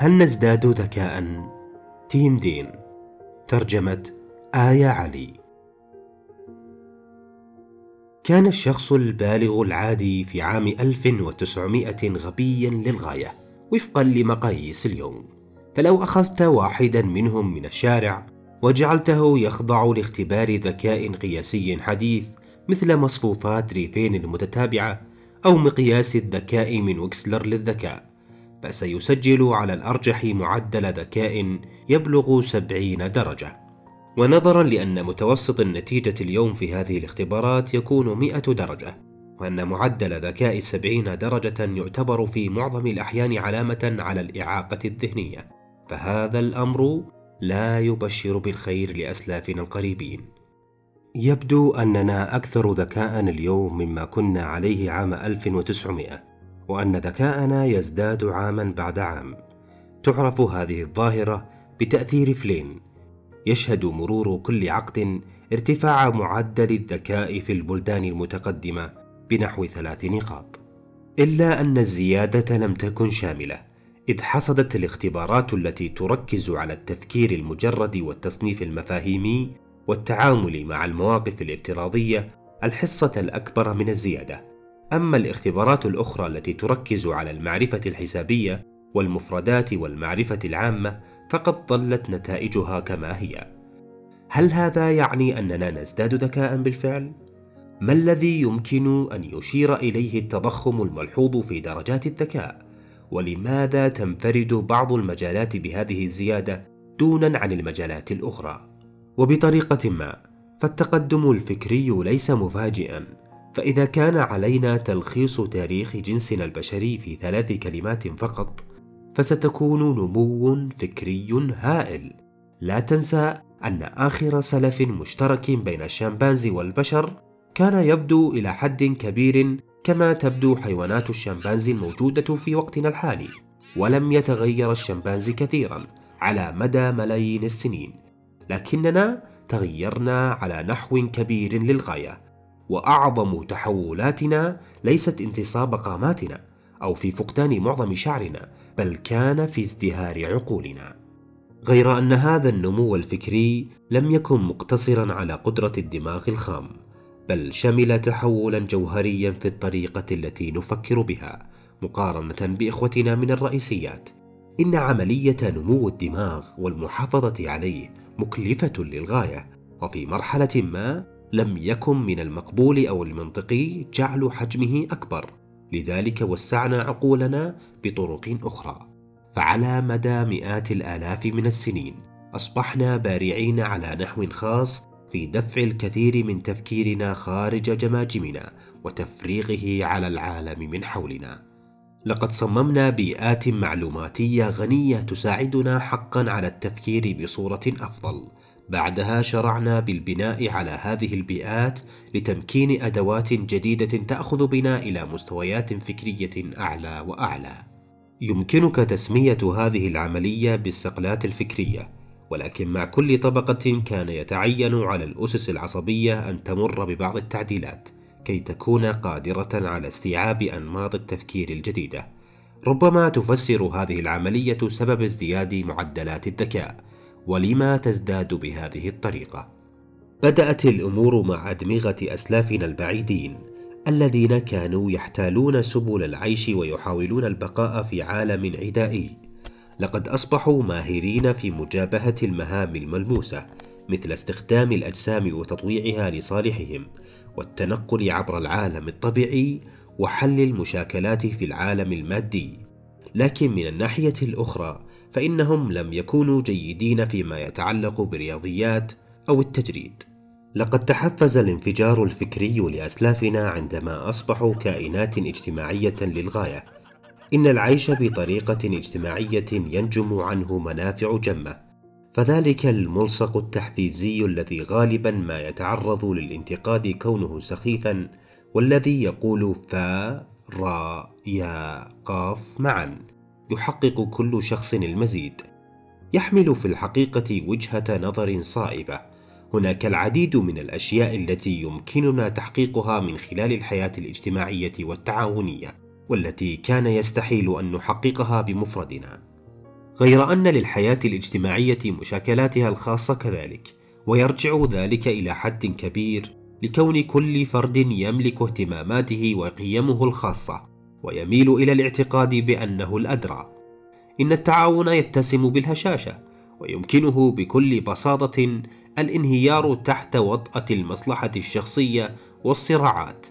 هل نزداد ذكاء؟ تيم دين. ترجمة آية علي. كان الشخص البالغ العادي في عام 1900 غبيا للغاية وفقا لمقاييس اليوم. فلو أخذت واحدا منهم من الشارع وجعلته يخضع لاختبار ذكاء قياسي حديث مثل مصفوفات ريفين المتتابعة أو مقياس الذكاء من وكسلر للذكاء. فسيسجل على الأرجح معدل ذكاء يبلغ 70 درجة. ونظرا لأن متوسط النتيجة اليوم في هذه الاختبارات يكون 100 درجة وأن معدل ذكاء 70 درجة يعتبر في معظم الأحيان علامة على الإعاقة الذهنية. فهذا الأمر لا يبشر بالخير لأسلافنا القريبين. يبدو أننا أكثر ذكاء اليوم مما كنا عليه عام 1900 وأن ذكاءنا يزداد عاما بعد عام. تعرف هذه الظاهرة بتأثير فلين. يشهد مرور كل عقد ارتفاع معدل الذكاء في البلدان المتقدمة بنحو ثلاث نقاط. إلا أن الزيادة لم تكن شاملة إذ حصدت الاختبارات التي تركز على التفكير المجرد والتصنيف المفاهيمي والتعامل مع المواقف الافتراضية الحصة الأكبر من الزيادة. أما الاختبارات الأخرى التي تركز على المعرفة الحسابية والمفردات والمعرفة العامة فقد ظلت نتائجها كما هي. هل هذا يعني أننا نزداد ذكاء بالفعل؟ ما الذي يمكن أن يشير إليه التضخم الملحوظ في درجات الذكاء؟ ولماذا تنفرد بعض المجالات بهذه الزيادة دونا عن المجالات الأخرى؟ وبطريقة ما فالتقدم الفكري ليس مفاجئا فإذا كان علينا تلخيص تاريخ جنسنا البشري في ثلاث كلمات فقط فستكون نمو فكري هائل. لا تنسى أن آخر سلف مشترك بين الشمبانزي والبشر كان يبدو إلى حد كبير كما تبدو حيوانات الشمبانزي الموجودة في وقتنا الحالي ولم يتغير الشمبانزي كثيرا على مدى ملايين السنين. لكننا تغيرنا على نحو كبير للغاية. وأعظم تحولاتنا ليست انتصاب قاماتنا أو في فقدان معظم شعرنا بل كان في ازدهار عقولنا. غير أن هذا النمو الفكري لم يكن مقتصرا على قدرة الدماغ الخام بل شمل تحولا جوهريا في الطريقة التي نفكر بها مقارنة بإخوتنا من الرئيسيات. إن عملية نمو الدماغ والمحافظة عليه مكلفة للغاية وفي مرحلة ما لم يكن من المقبول أو المنطقي جعل حجمه أكبر. لذلك وسعنا عقولنا بطرق أخرى. فعلى مدى مئات الآلاف من السنين أصبحنا بارعين على نحو خاص في دفع الكثير من تفكيرنا خارج جماجمنا وتفريغه على العالم من حولنا. لقد صممنا بيئات معلوماتية غنية تساعدنا حقا على التفكير بصورة أفضل. بعدها شرعنا بالبناء على هذه البيئات لتمكين أدوات جديدة تأخذ بنا إلى مستويات فكرية أعلى وأعلى يمكنك تسمية هذه العملية بالصقلات الفكرية ولكن مع كل طبقة كان يتعين على الأسس العصبية أن تمر ببعض التعديلات كي تكون قادرة على استيعاب أنماط التفكير الجديدة. ربما تفسر هذه العملية سبب ازدياد معدلات الذكاء، ولما تزداد بهذه الطريقة. بدأت الأمور مع أدمغة أسلافنا البعيدين، الذين كانوا يحتالون سبل العيش ويحاولون البقاء في عالم عدائي. لقد أصبحوا ماهرين في مجابهة المهام الملموسة، مثل استخدام الأجسام وتطويعها لصالحهم، والتنقل عبر العالم الطبيعي وحل المشاكلات في العالم المادي لكن من الناحية الأخرى فإنهم لم يكونوا جيدين فيما يتعلق بالرياضيات أو التجريد. لقد تحفز الانفجار الفكري لأسلافنا عندما أصبحوا كائنات اجتماعية للغاية. إن العيش بطريقة اجتماعية ينجم عنه منافع جمة. فذلك الملصق التحفيزي الذي غالبا ما يتعرض للانتقاد كونه سخيفا والذي يقول فا را يا قاف معا. يحقق كل شخص المزيد. يحمل في الحقيقة وجهة نظر صائبة. هناك العديد من الأشياء التي يمكننا تحقيقها من خلال الحياة الاجتماعية والتعاونية والتي كان يستحيل أن نحققها بمفردنا. غير أن للحياة الاجتماعية مشاكلاتها الخاصة كذلك ويرجع ذلك إلى حد كبير لكون كل فرد يملك اهتماماته وقيمه الخاصة. ويميل إلى الاعتقاد بأنه الأدرى. إن التعاون يتسم بالهشاشة ويمكنه بكل بساطة الانهيار تحت وطأة المصلحة الشخصية والصراعات.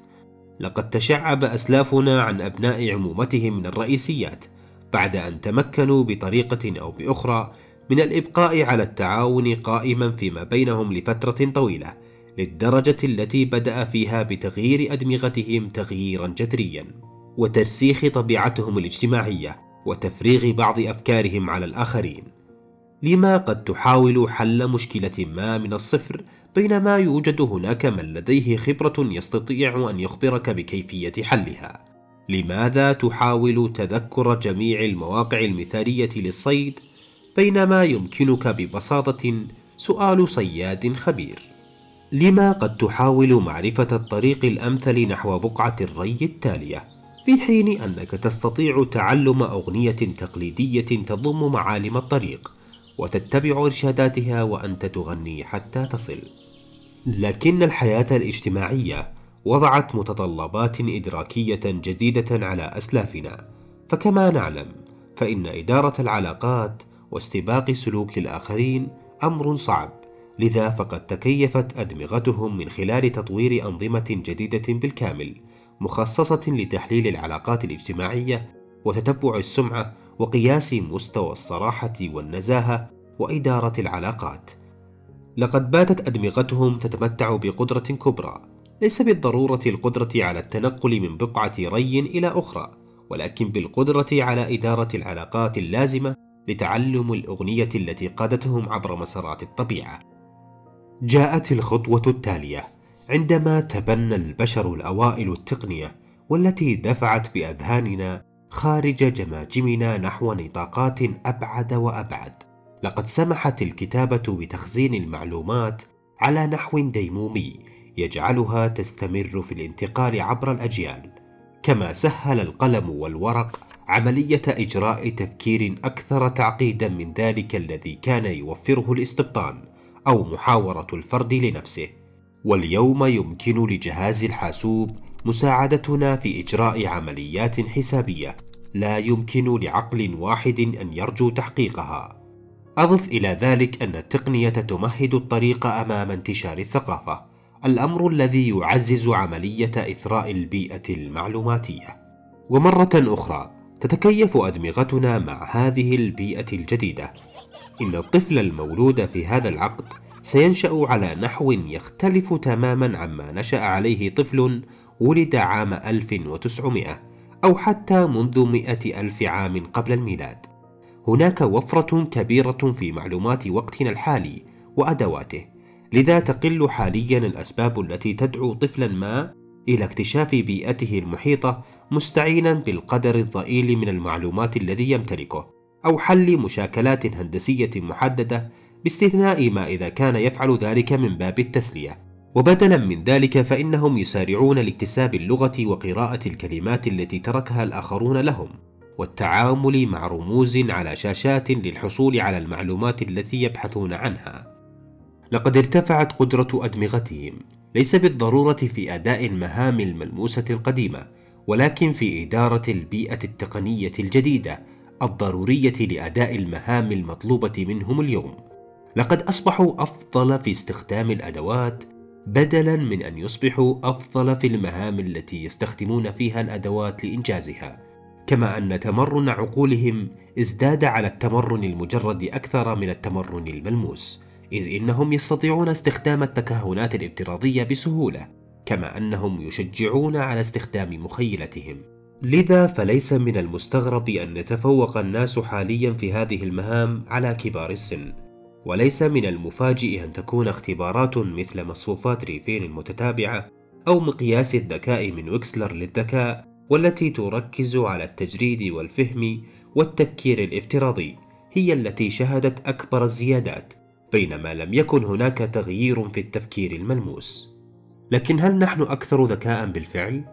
لقد تشعب أسلافنا عن أبناء عمومتهم من الرئيسيات بعد أن تمكنوا بطريقة أو بأخرى من الإبقاء على التعاون قائما فيما بينهم لفترة طويلة للدرجة التي بدأ فيها بتغيير أدمغتهم تغييرا جذريا. وترسيخ طبيعتهم الاجتماعية وتفريغ بعض أفكارهم على الآخرين. لما قد تحاول حل مشكلة ما من الصفر بينما يوجد هناك من لديه خبرة يستطيع أن يخبرك بكيفية حلها. لماذا تحاول تذكر جميع المواقع المثالية للصيد بينما يمكنك ببساطة سؤال صياد خبير؟ لما قد تحاول معرفة الطريق الأمثل نحو بقعة الري التالية في حين أنك تستطيع تعلم أغنية تقليدية تضم معالم الطريق وتتبع إرشاداتها وأنت تغني حتى تصل. لكن الحياة الاجتماعية وضعت متطلبات إدراكية جديدة على أسلافنا. فكما نعلم فإن إدارة العلاقات واستباق سلوك الآخرين أمر صعب. لذا فقد تكيفت أدمغتهم من خلال تطوير أنظمة جديدة بالكامل. مخصصة لتحليل العلاقات الاجتماعية وتتبع السمعة وقياس مستوى الصراحة والنزاهة وإدارة العلاقات. لقد باتت أدمغتهم تتمتع بقدرة كبرى، ليس بالضرورة القدرة على التنقل من بقعة ري إلى أخرى، ولكن بالقدرة على إدارة العلاقات اللازمة لتعلم الأغنية التي قادتهم عبر مسارات الطبيعة. جاءت الخطوة التالية عندما تبنى البشر الأوائل التقنية والتي دفعت بأذهاننا خارج جماجمنا نحو نطاقات أبعد وأبعد. لقد سمحت الكتابة بتخزين المعلومات على نحو ديمومي يجعلها تستمر في الانتقال عبر الأجيال، كما سهل القلم والورق عملية إجراء تفكير أكثر تعقيدا من ذلك الذي كان يوفره الاستبطان أو محاورة الفرد لنفسه. واليوم يمكن لجهاز الحاسوب مساعدتنا في إجراء عمليات حسابية لا يمكن لعقل واحد أن يرجو تحقيقها. أضف إلى ذلك أن التقنية تمهد الطريق أمام انتشار الثقافة، الأمر الذي يعزز عملية إثراء البيئة المعلوماتية. ومرة أخرى، تتكيف أدمغتنا مع هذه البيئة الجديدة. إن الطفل المولود في هذا العقد سينشأ على نحو يختلف تماما عما نشأ عليه طفل ولد عام 1900 أو حتى منذ مئة ألف عام قبل الميلاد. هناك وفرة كبيرة في معلومات وقتنا الحالي وأدواته لذا تقل حاليا الأسباب التي تدعو طفلا ما إلى اكتشاف بيئته المحيطة مستعينا بالقدر الضئيل من المعلومات الذي يمتلكه أو حل مشاكلات هندسية محددة باستثناء ما إذا كان يفعل ذلك من باب التسلية. وبدلا من ذلك فإنهم يسارعون لاكتساب اللغة وقراءة الكلمات التي تركها الآخرون لهم. والتعامل مع رموز على شاشات للحصول على المعلومات التي يبحثون عنها. لقد ارتفعت قدرة أدمغتهم. ليس بالضرورة في أداء المهام الملموسة القديمة ولكن في إدارة البيئة التقنية الجديدة الضرورية لأداء المهام المطلوبة منهم اليوم. لقد أصبحوا أفضل في استخدام الأدوات بدلا من أن يصبحوا أفضل في المهام التي يستخدمون فيها الأدوات لإنجازها كما أن تمرن عقولهم ازداد على التمرن المجرد أكثر من التمرن الملموس إذ إنهم يستطيعون استخدام التكهنات الافتراضية بسهولة كما أنهم يشجعون على استخدام مخيلتهم. لذا فليس من المستغرب أن يتفوق الناس حاليا في هذه المهام على كبار السن. وليس من المفاجئ أن تكون اختبارات مثل مصفوفات ريفين المتتابعة أو مقياس الذكاء من ويكسلر للذكاء والتي تركز على التجريد والفهم والتفكير الافتراضي هي التي شهدت أكبر الزيادات بينما لم يكن هناك تغيير في التفكير الملموس لكن هل نحن أكثر ذكاء بالفعل؟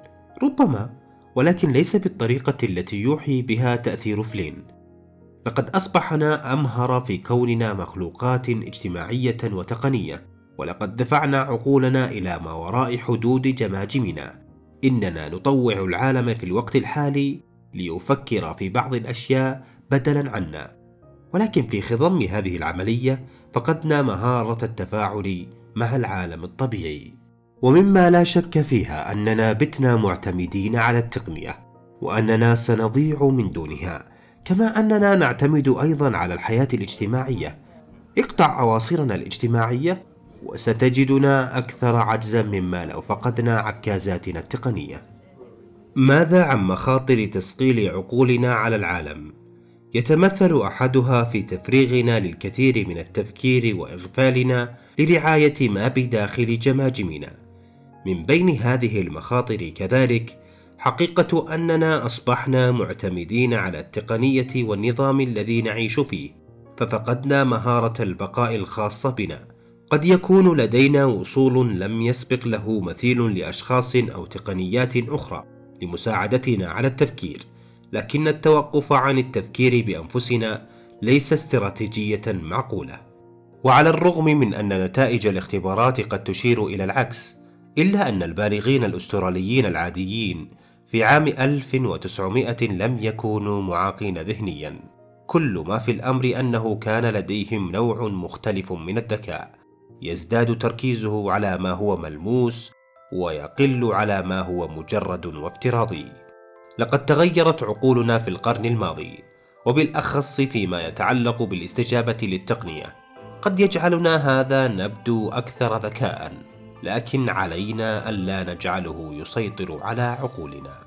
ربما ولكن ليس بالطريقة التي يوحي بها تأثير فلين لقد أصبحنا أمهر في كوننا مخلوقات اجتماعية وتقنية ولقد دفعنا عقولنا إلى ما وراء حدود جماجمنا. إننا نطوع العالم في الوقت الحالي ليفكر في بعض الأشياء بدلا عنا. ولكن في خضم هذه العملية فقدنا مهارة التفاعل مع العالم الطبيعي. ومما لا شك فيها أننا بتنا معتمدين على التقنية وأننا سنضيع من دونها. كما أننا نعتمد أيضا على الحياة الاجتماعية. اقطع أواصرنا الاجتماعية وستجدنا أكثر عجزا مما لو فقدنا عكازاتنا التقنية. ماذا عن مخاطر تسقيل عقولنا على العالم؟ يتمثل أحدها في تفريغنا للكثير من التفكير وإغفالنا لرعاية ما بداخل جماجمنا. من بين هذه المخاطر كذلك حقيقة أننا أصبحنا معتمدين على التقنية والنظام الذي نعيش فيه ففقدنا مهارة البقاء الخاصة بنا. قد يكون لدينا وصول لم يسبق له مثيل لأشخاص أو تقنيات أخرى لمساعدتنا على التفكير لكن التوقف عن التفكير بأنفسنا ليس استراتيجية معقولة. وعلى الرغم من أن نتائج الاختبارات قد تشير إلى العكس إلا أن البالغين الأستراليين العاديين في عام 1900 لم يكونوا معاقين ذهنيا. كل ما في الأمر أنه كان لديهم نوع مختلف من الذكاء. يزداد تركيزه على ما هو ملموس ويقل على ما هو مجرد وافتراضي. لقد تغيرت عقولنا في القرن الماضي وبالأخص فيما يتعلق بالاستجابة للتقنية. قد يجعلنا هذا نبدو أكثر ذكاء. لكن علينا ألا نجعله يسيطر على عقولنا.